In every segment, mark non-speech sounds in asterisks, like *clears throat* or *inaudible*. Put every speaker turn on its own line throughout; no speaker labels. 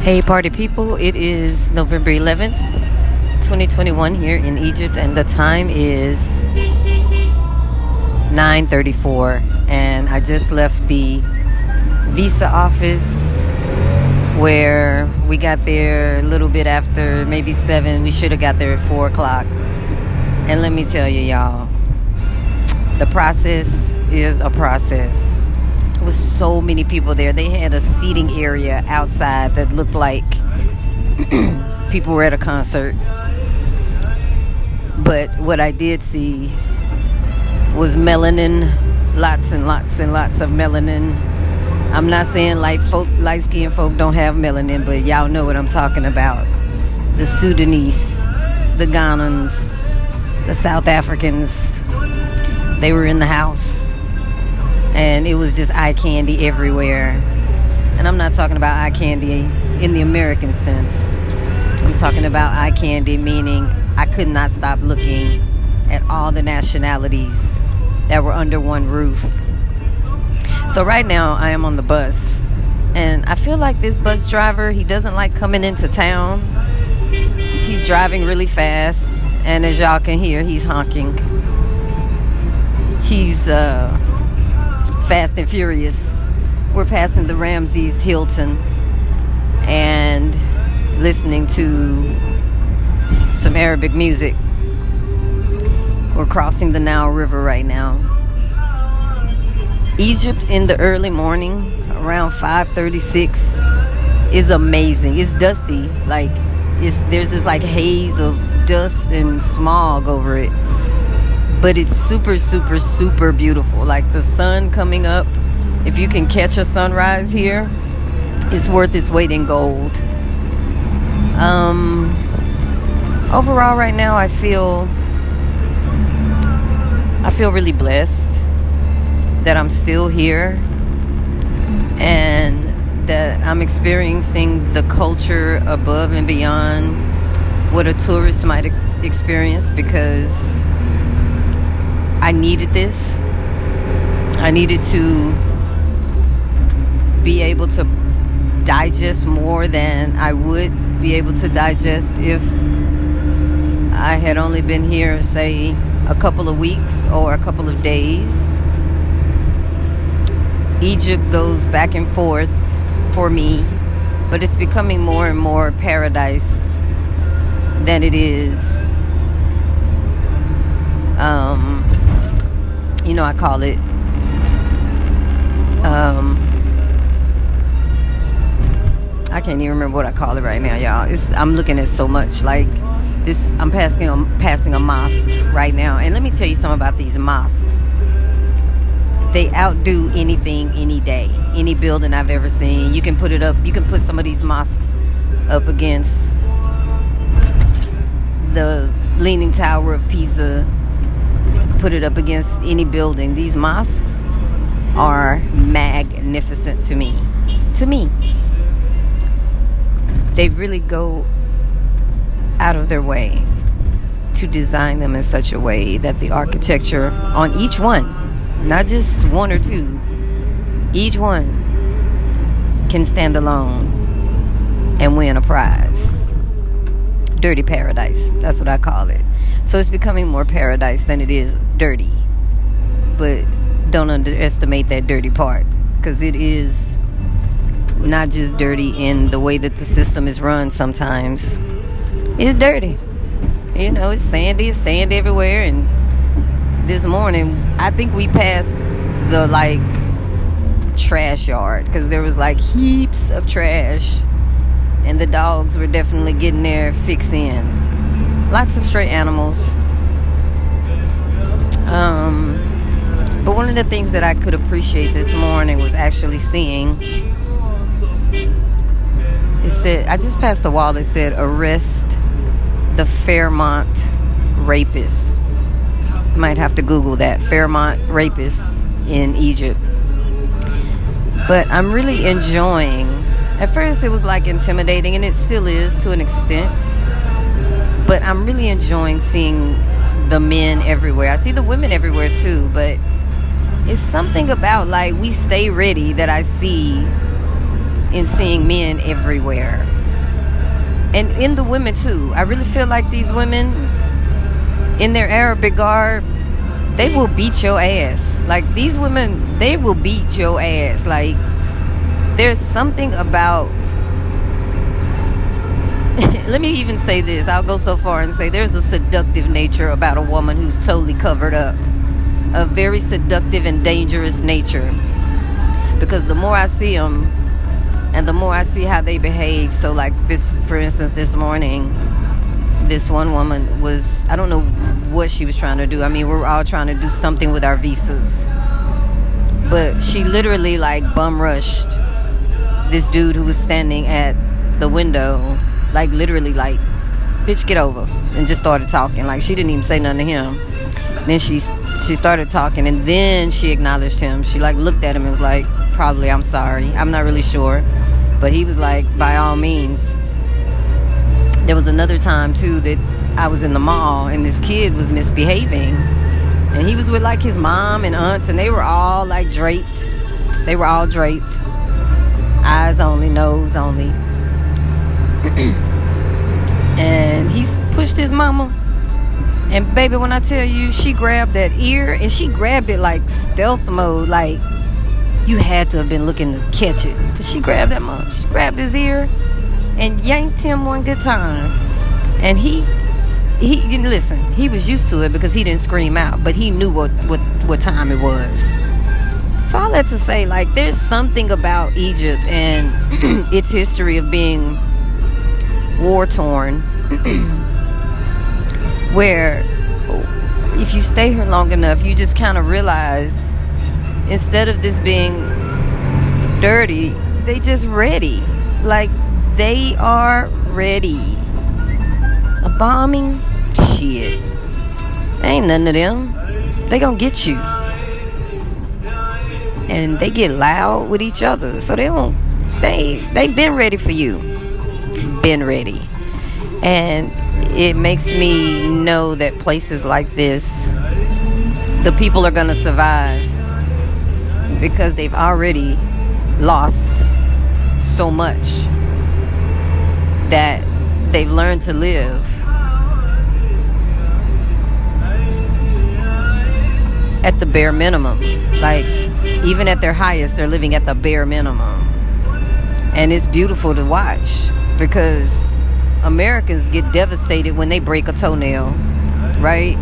Hey, party people, it is November 11th, 2021 here in Egypt, and the time is 9:34, and I just left the visa office where we got there a little bit after maybe seven. We should have got there at four o'clock. And let me tell you, y'all, the process is a process. There was so many people there. They had a seating area outside that looked like *clears throat* people were at a concert. But what I did see was melanin, lots and lots and lots of melanin. I'm not saying light folk, light skinned folk don't have melanin, but y'all know what I'm talking about. The Sudanese, the Ghanans, the South Africans, they were in the house and it was just eye candy everywhere. And I'm not talking about eye candy in the American sense. I'm talking about eye candy meaning I could not stop looking at all the nationalities that were under one roof. So right now I am on the bus and I feel like this bus driver, he doesn't like coming into town. He's driving really fast and as y'all can hear, he's honking. He's uh Fast and Furious. We're passing the Ramses Hilton and listening to some Arabic music. We're crossing the Nile River right now. Egypt in the early morning, around 5:36, is amazing. It's dusty, like it's there's this like haze of dust and smog over it but it's super, super, super beautiful. Like the sun coming up, if you can catch a sunrise here, it's worth its weight in gold. Um, overall, right now, I feel I feel really blessed that I'm still here and that I'm experiencing the culture above and beyond what a tourist might experience because I needed this. I needed to be able to digest more than I would be able to digest if I had only been here, say, a couple of weeks or a couple of days. Egypt goes back and forth for me, but it's becoming more and more paradise than it is um, you know, I call it um, I can't even remember what I call it right now, y'all. It's, I'm looking at so much like this. I'm passing passing a mosque right now, and let me tell you something about these mosques. They outdo anything any day, any building I've ever seen. You can put it up. You can put some of these mosques up against the Leaning Tower of Pisa put it up against any building. These mosques are magnificent to me. To me. They really go out of their way to design them in such a way that the architecture on each one, not just one or two, each one can stand alone and win a prize. Dirty paradise, that's what I call it. So it's becoming more paradise than it is dirty. But don't underestimate that dirty part because it is not just dirty in the way that the system is run sometimes. It's dirty. You know, it's sandy, it's sand everywhere. And this morning, I think we passed the like trash yard because there was like heaps of trash. And the dogs were definitely getting their fix in lots of stray animals. Um, but one of the things that I could appreciate this morning was actually seeing. It said, I just passed a wall that said, arrest the Fairmont rapist. Might have to Google that. Fairmont rapist in Egypt. But I'm really enjoying. At first, it was like intimidating, and it still is to an extent but I'm really enjoying seeing the men everywhere. I see the women everywhere too, but it's something about like we stay ready that I see in seeing men everywhere. And in the women too. I really feel like these women in their Arabic garb, they will beat your ass. Like these women, they will beat your ass. Like there's something about *laughs* let me even say this. I'll go so far and say there's a seductive nature about a woman who's totally covered up. A very seductive and dangerous nature. Because the more I see them, and the more I see how they behave, so like this, for instance, this morning, this one woman was, I don't know what she was trying to do. I mean, we're all trying to do something with our visas. But she literally like bum rushed this dude who was standing at the window like literally like bitch get over and just started talking. Like she didn't even say nothing to him. Then she she started talking and then she acknowledged him. She like looked at him and was like probably i'm sorry. I'm not really sure. But he was like by all means. There was another time too that i was in the mall and this kid was misbehaving. And he was with like his mom and aunts and they were all like draped. They were all draped eyes only nose only *clears throat* and he pushed his mama. And baby, when I tell you, she grabbed that ear and she grabbed it like stealth mode, like you had to have been looking to catch it. But she grabbed that mom, she grabbed his ear and yanked him one good time. And he he didn't listen. He was used to it because he didn't scream out, but he knew what what what time it was. So all that to say, like, there's something about Egypt and *clears throat* its history of being war torn, *clears throat* where if you stay here long enough, you just kind of realize instead of this being dirty, they just ready. Like they are ready. A bombing, shit. Ain't none of them. They gonna get you. And they get loud with each other, so they don't stay. they've been ready for you been ready. And it makes me know that places like this, the people are going to survive because they've already lost so much that they've learned to live. At the bare minimum. Like, even at their highest, they're living at the bare minimum. And it's beautiful to watch because Americans get devastated when they break a toenail, right?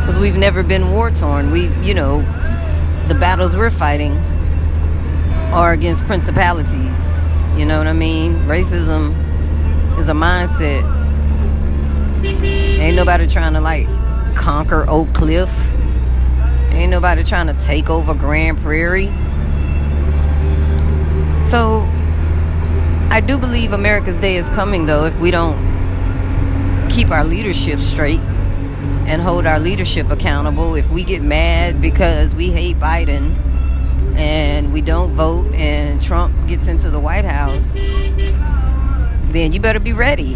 Because we've never been war torn. We, you know, the battles we're fighting are against principalities. You know what I mean? Racism is a mindset. Ain't nobody trying to like conquer Oak Cliff. Ain't nobody trying to take over Grand Prairie. So I do believe America's Day is coming, though, if we don't keep our leadership straight and hold our leadership accountable. If we get mad because we hate Biden and we don't vote and Trump gets into the White House, then you better be ready.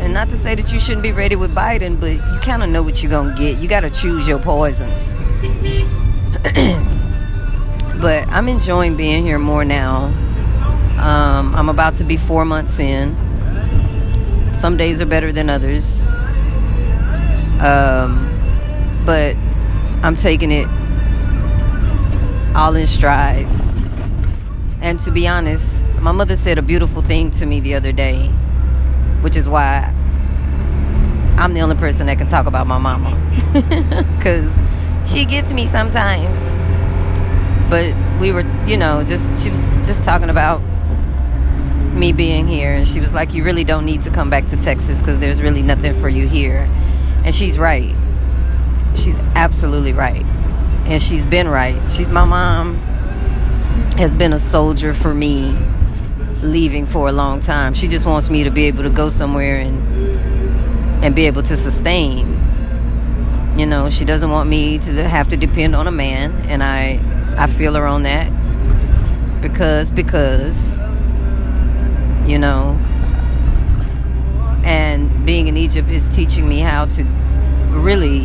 And not to say that you shouldn't be ready with Biden, but you kind of know what you're going to get. You got to choose your poisons. *clears throat* but I'm enjoying being here more now um, I'm about to be four months in. Some days are better than others. Um, but I'm taking it all in stride. And to be honest, my mother said a beautiful thing to me the other day, which is why I'm the only person that can talk about my mama. *laughs* Because she gets me sometimes. But we were, you know, just, she was just talking about me being here and she was like you really don't need to come back to Texas cuz there's really nothing for you here. And she's right. She's absolutely right. And she's been right. She's my mom has been a soldier for me leaving for a long time. She just wants me to be able to go somewhere and and be able to sustain. You know, she doesn't want me to have to depend on a man and I I feel her on that because because you know. And being in Egypt is teaching me how to really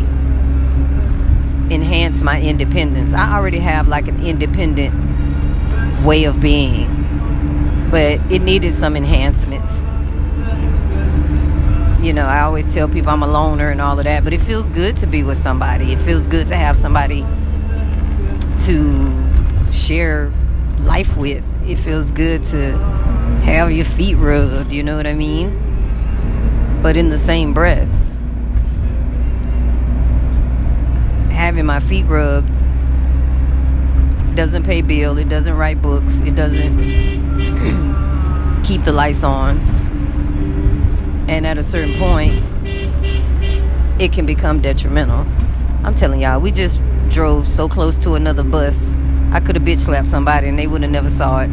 enhance my independence. I already have like an independent way of being. but it needed some enhancements. You know, I always tell people I'm a loner and all of that, but it feels good to be with somebody. It feels good to have somebody to share life with. It feels good to have your feet rubbed, you know what I mean? But in the same breath, having my feet rubbed doesn't pay bill, it doesn't write books, it doesn't *clears throat* keep the lights on. And at a certain point, it can become detrimental. I'm telling y'all, we just drove so close to another bus. I could have bitch slapped somebody and they would have never saw it.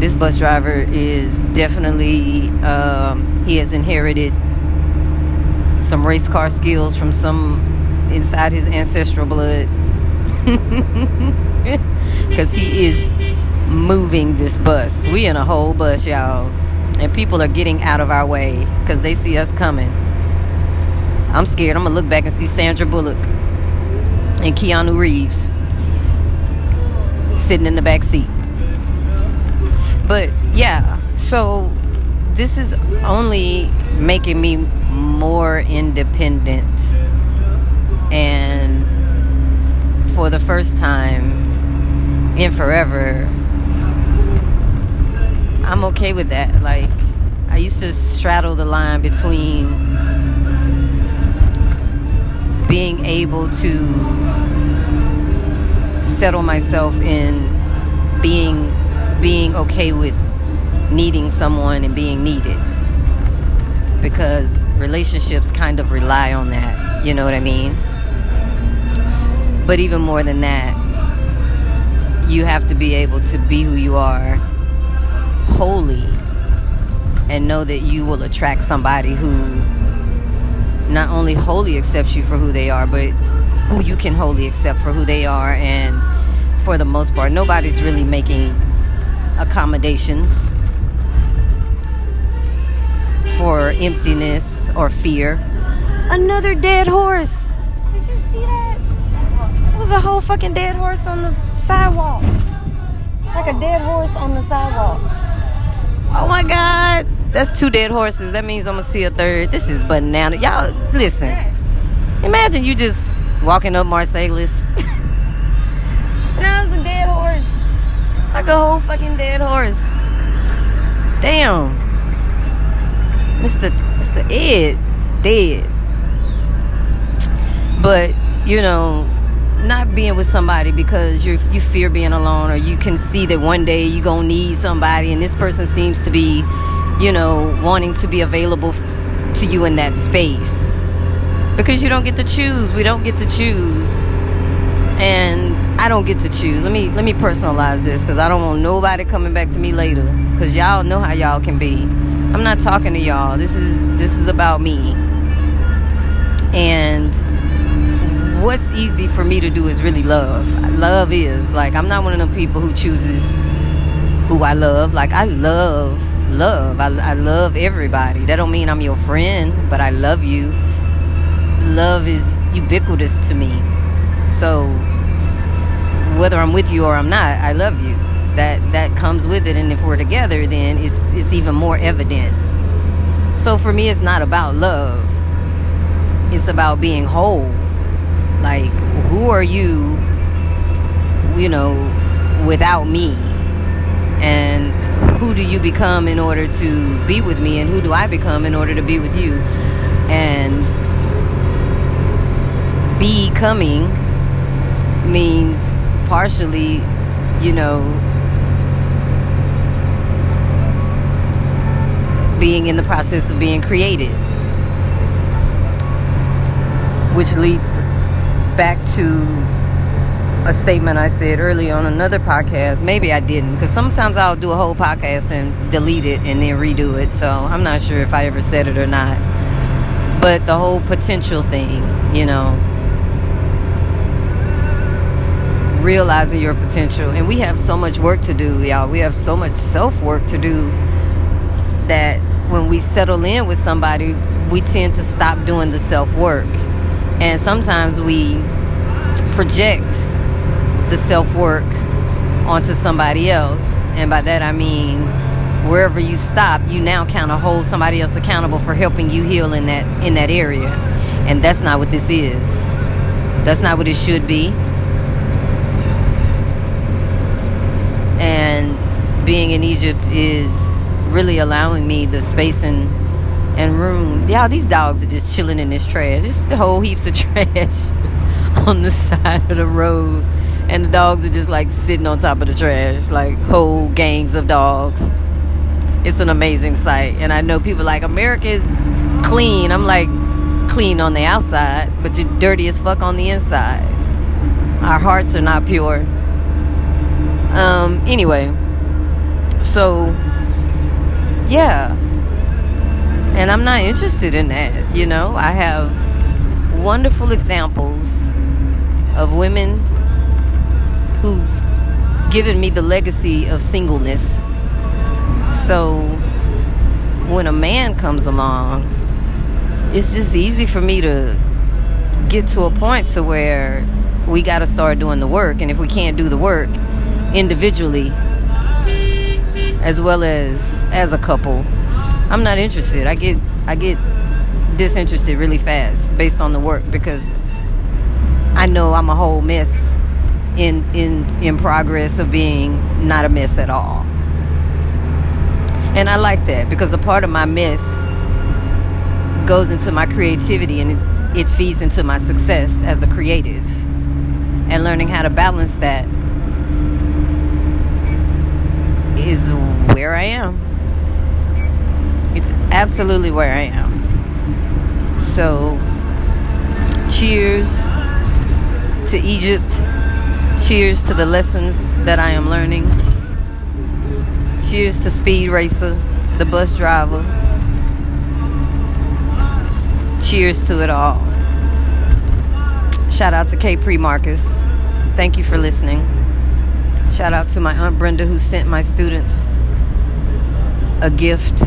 This bus driver is definitely, um, he has inherited some race car skills from some inside his ancestral blood. *laughs* Because he is moving this bus. We in a whole bus, y'all. And people are getting out of our way because they see us coming. I'm scared. I'm going to look back and see Sandra Bullock and Keanu Reeves sitting in the back seat. But yeah, so this is only making me more independent. And for the first time in forever, I'm okay with that. Like, I used to straddle the line between being able to settle myself in being being okay with needing someone and being needed because relationships kind of rely on that you know what i mean but even more than that you have to be able to be who you are wholly and know that you will attract somebody who not only wholly accepts you for who they are but who you can wholly accept for who they are. And for the most part nobody's really making accommodations for emptiness or fear. Another dead horse. Did you see that? It was a whole fucking dead horse on the sidewalk. Like a dead horse on the sidewalk oh my god. That's two dead horses. That means i'm gonna see a third. This is banana. Y'all listen. Imagine you just walking up marsalis. *laughs* And that was a dead horse. Like a whole fucking dead horse. Damn. Mr mr ed dead. But you know not being with somebody because you you fear being alone or you can see that one day you're gonna need somebody and this person seems to be you know wanting to be available f- to you in that space because you don't get to choose we don't get to choose and I don't get to choose. Let me let me personalize this because I don't want nobody coming back to me later. Because y'all know how y'all can be. I'm not talking to y'all. This is this is about me. And what's easy for me to do is really love. Love is like I'm not one of them people who chooses who I love. Like I love love. I, I love everybody. That don't mean I'm your friend, but I love you. Love is ubiquitous to me. So whether I'm with you or I'm not, I love you. That that comes with it, and if we're together, then it's it's even more evident. So for me, it's not about love. It's about being whole. Like, who are you? You know, without me, and who do you become in order to be with me, and who do I become in order to be with you? And becoming means partially, you know, being in the process of being created. Which leads back to a statement I said earlier on another podcast. Maybe I didn't, because sometimes I'll do a whole podcast and delete it and then redo it. So I'm not sure if I ever said it or not. But the whole potential thing, you know, realizing your potential. And we have so much work to do, y'all. We have so much self work to do that when we settle in with somebody, we tend to stop doing the self work. And sometimes we project the self work onto somebody else. And by that I mean wherever you stop, you now kind of hold somebody else accountable for helping you heal in that in that area. And that's not what this is. That's not what it should be. And being in Egypt is really allowing me the space and and room. Yeah, these dogs are just chilling in this trash. The whole heaps of *laughs* trash on the side of the road. And the dogs are just like sitting on top of the trash, like whole gangs of dogs. It's an amazing sight. And I know people like America is clean. I'm like, clean on the outside, but you're dirty as fuck on the inside. Our hearts are not pure. Um, anyway, so yeah. And I'm not interested in that, you know. I have wonderful examples of women who've given me the legacy of singleness. So when a man comes along, it's just easy for me to get to a point to where we got to start doing the work and if we can't do the work individually as well as as a couple i'm not interested. I get i get disinterested really fast based on the work because i know i'm a whole mess in in in progress of being not a mess at all. And i like that because a part of my mess goes into my creativity and it, it feeds into my success as a creative. And learning how to balance that is where I am. Absolutely where I am. So, cheers to Egypt. Cheers to the lessons that I am learning. Cheers to Speed Racer, the bus driver. Cheers to it all. Shout out to Pre Marcus. Thank you for listening. Shout out to my Aunt Brenda who sent my students a gift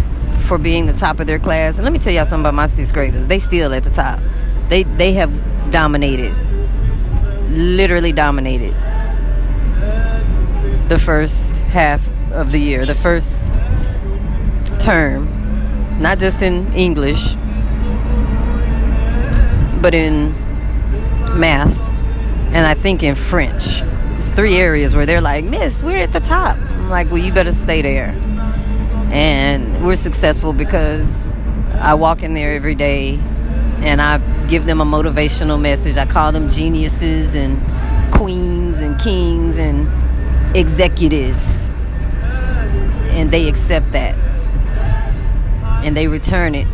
for being the top of their class. And let me tell y'all something about my sixth graders. They still at the top. They they have dominated. Literally dominated the first half of the year, the first term. Not just in English, but in math and I think in French. It's three areas where they're like, Miss, we're at the top. I'm like, well, you better stay there. And we're successful because I walk in there every day and I give them a motivational message. I call them geniuses and queens and kings and executives. And they accept that. And they return it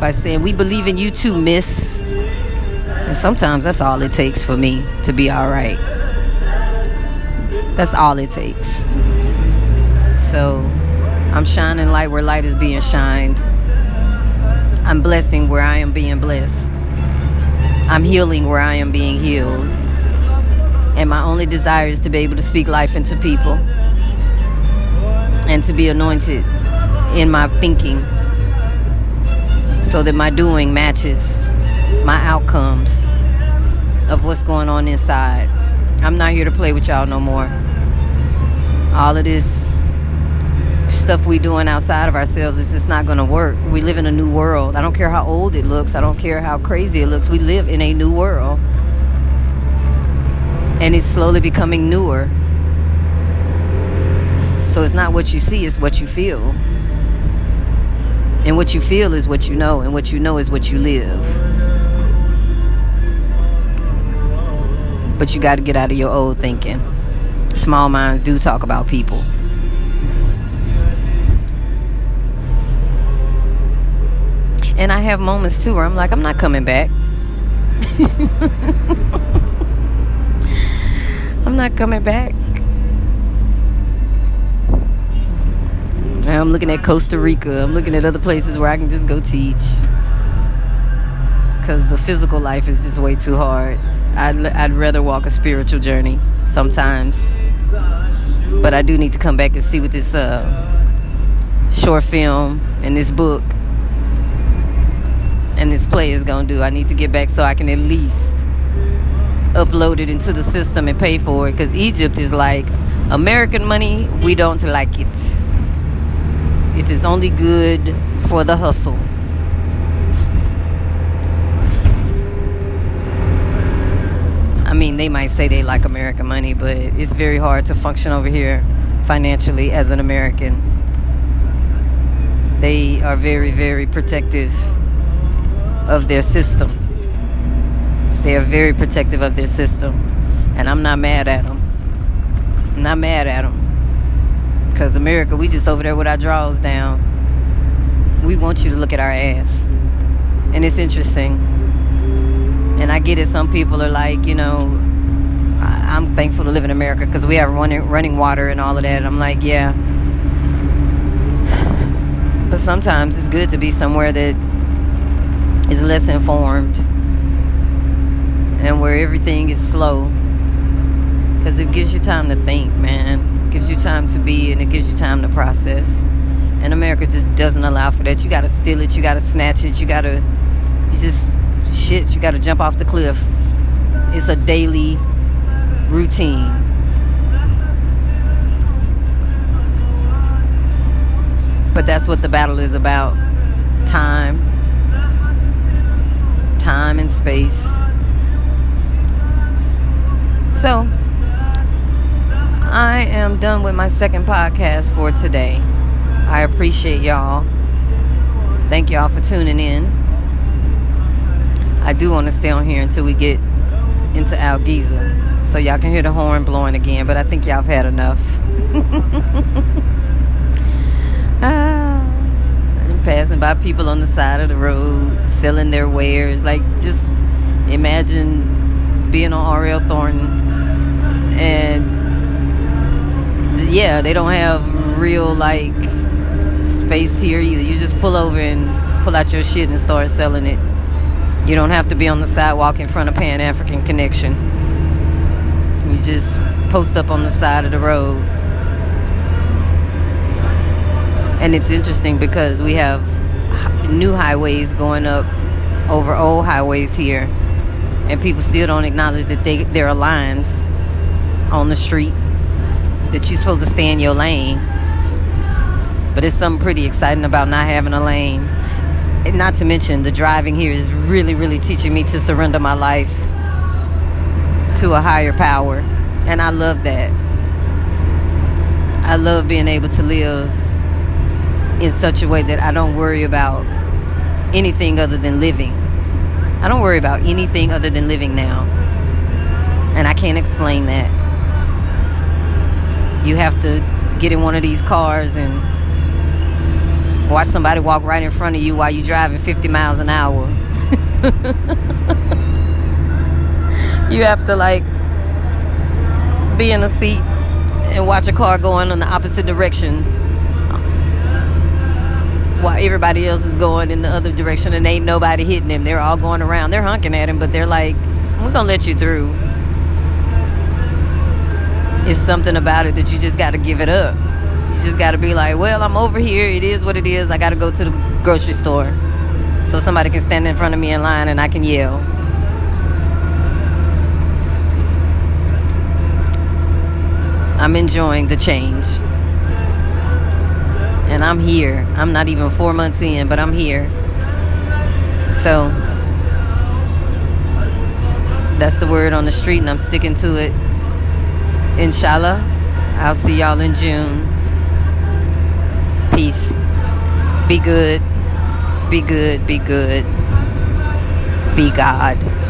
by saying, We believe in you too, miss. And sometimes that's all it takes for me to be all right. That's all it takes. So I'm shining light where light is being shined. I'm blessing where I am being blessed. I'm healing where I am being healed. And my only desire is to be able to speak life into people and to be anointed in my thinking so that my doing matches my outcomes of what's going on inside. I'm not here to play with y'all no more. All of this stuff we're doing outside of ourselves is just not going to work. We live in a new world. I don't care how old it looks. I don't care how crazy it looks. We live in a new world. And it's slowly becoming newer. So it's not what you see, it's what you feel. And what you feel is what you know, and what you know is what you live. But you got to get out of your old thinking. Small minds do talk about people. And I have moments too where I'm like, I'm not coming back. *laughs* I'm not coming back. I'm looking at Costa Rica. I'm looking at other places where I can just go teach. Because the physical life is just way too hard. I'd, I'd rather walk a spiritual journey sometimes. But I do need to come back and see what this uh, short film and this book and this play is going to do. I need to get back so I can at least upload it into the system and pay for it because Egypt is like American money, we don't like it. It is only good for the hustle. I mean, they might say they like American money, but it's very hard to function over here financially as an American. They are very, very protective of their system. They are very protective of their system. And I'm not mad at them. I'm not mad at them. Because America, we just over there with our drawers down. We want you to look at our ass. And it's interesting. And I get it. Some people are like, you know, I'm thankful to live in America because we have running, running water and all of that. I'm like, yeah. *sighs* But sometimes it's good to be somewhere that is less informed and where everything is slow because it gives you time to think, man. It gives you time to be and it gives you time to process. And America just doesn't allow for that. You got to steal it, you got to snatch it, you got to, you just, shit, you got to jump off the cliff. It's a daily routine. But that's what the battle is about time, time and space. So, I am done with my second podcast for today. I appreciate y'all. Thank y'all for tuning in. I do want to stay on here until we get into Al Giza so y'all can hear the horn blowing again, but I think y'all have had enough. *laughs* ah, I'm passing by people on the side of the road selling their wares. Like, just imagine being on R.L. Thornton and yeah, they don't have real like space here either. You just pull over and pull out your shit and start selling it. You don't have to be on the sidewalk in front of Pan African Connection. You just post up on the side of the road. And it's interesting because we have new highways going up over old highways here, and people still don't acknowledge that they, there are lines on the street that you're supposed to stay in your lane. But it's something pretty exciting about not having a lane. And not to mention, the driving here is really, really teaching me to surrender my life to a higher power. And I love that. I love being able to live in such a way that I don't worry about anything other than living. I don't worry about anything other than living now. And I can't explain that you have to get in one of these cars and watch somebody walk right in front of you while you're driving 50 miles an hour. *laughs* you have to like be in a seat and watch a car going in the opposite direction while everybody else is going in the other direction and ain't nobody hitting them. They're all going around. They're honking at him, but they're like, we're going to let you through it's something about it that you just got to give it up. You just got to be like, well, I'm over here. It is what it is. I got to go to the grocery store so somebody can stand in front of me in line and I can yell. I'm enjoying the change. And I'm here. I'm not even four months in, but I'm here. So that's the word on the street, and I'm sticking to it. Inshallah, I'll see y'all in June. Peace. Be good. Be good. Be good. Be God.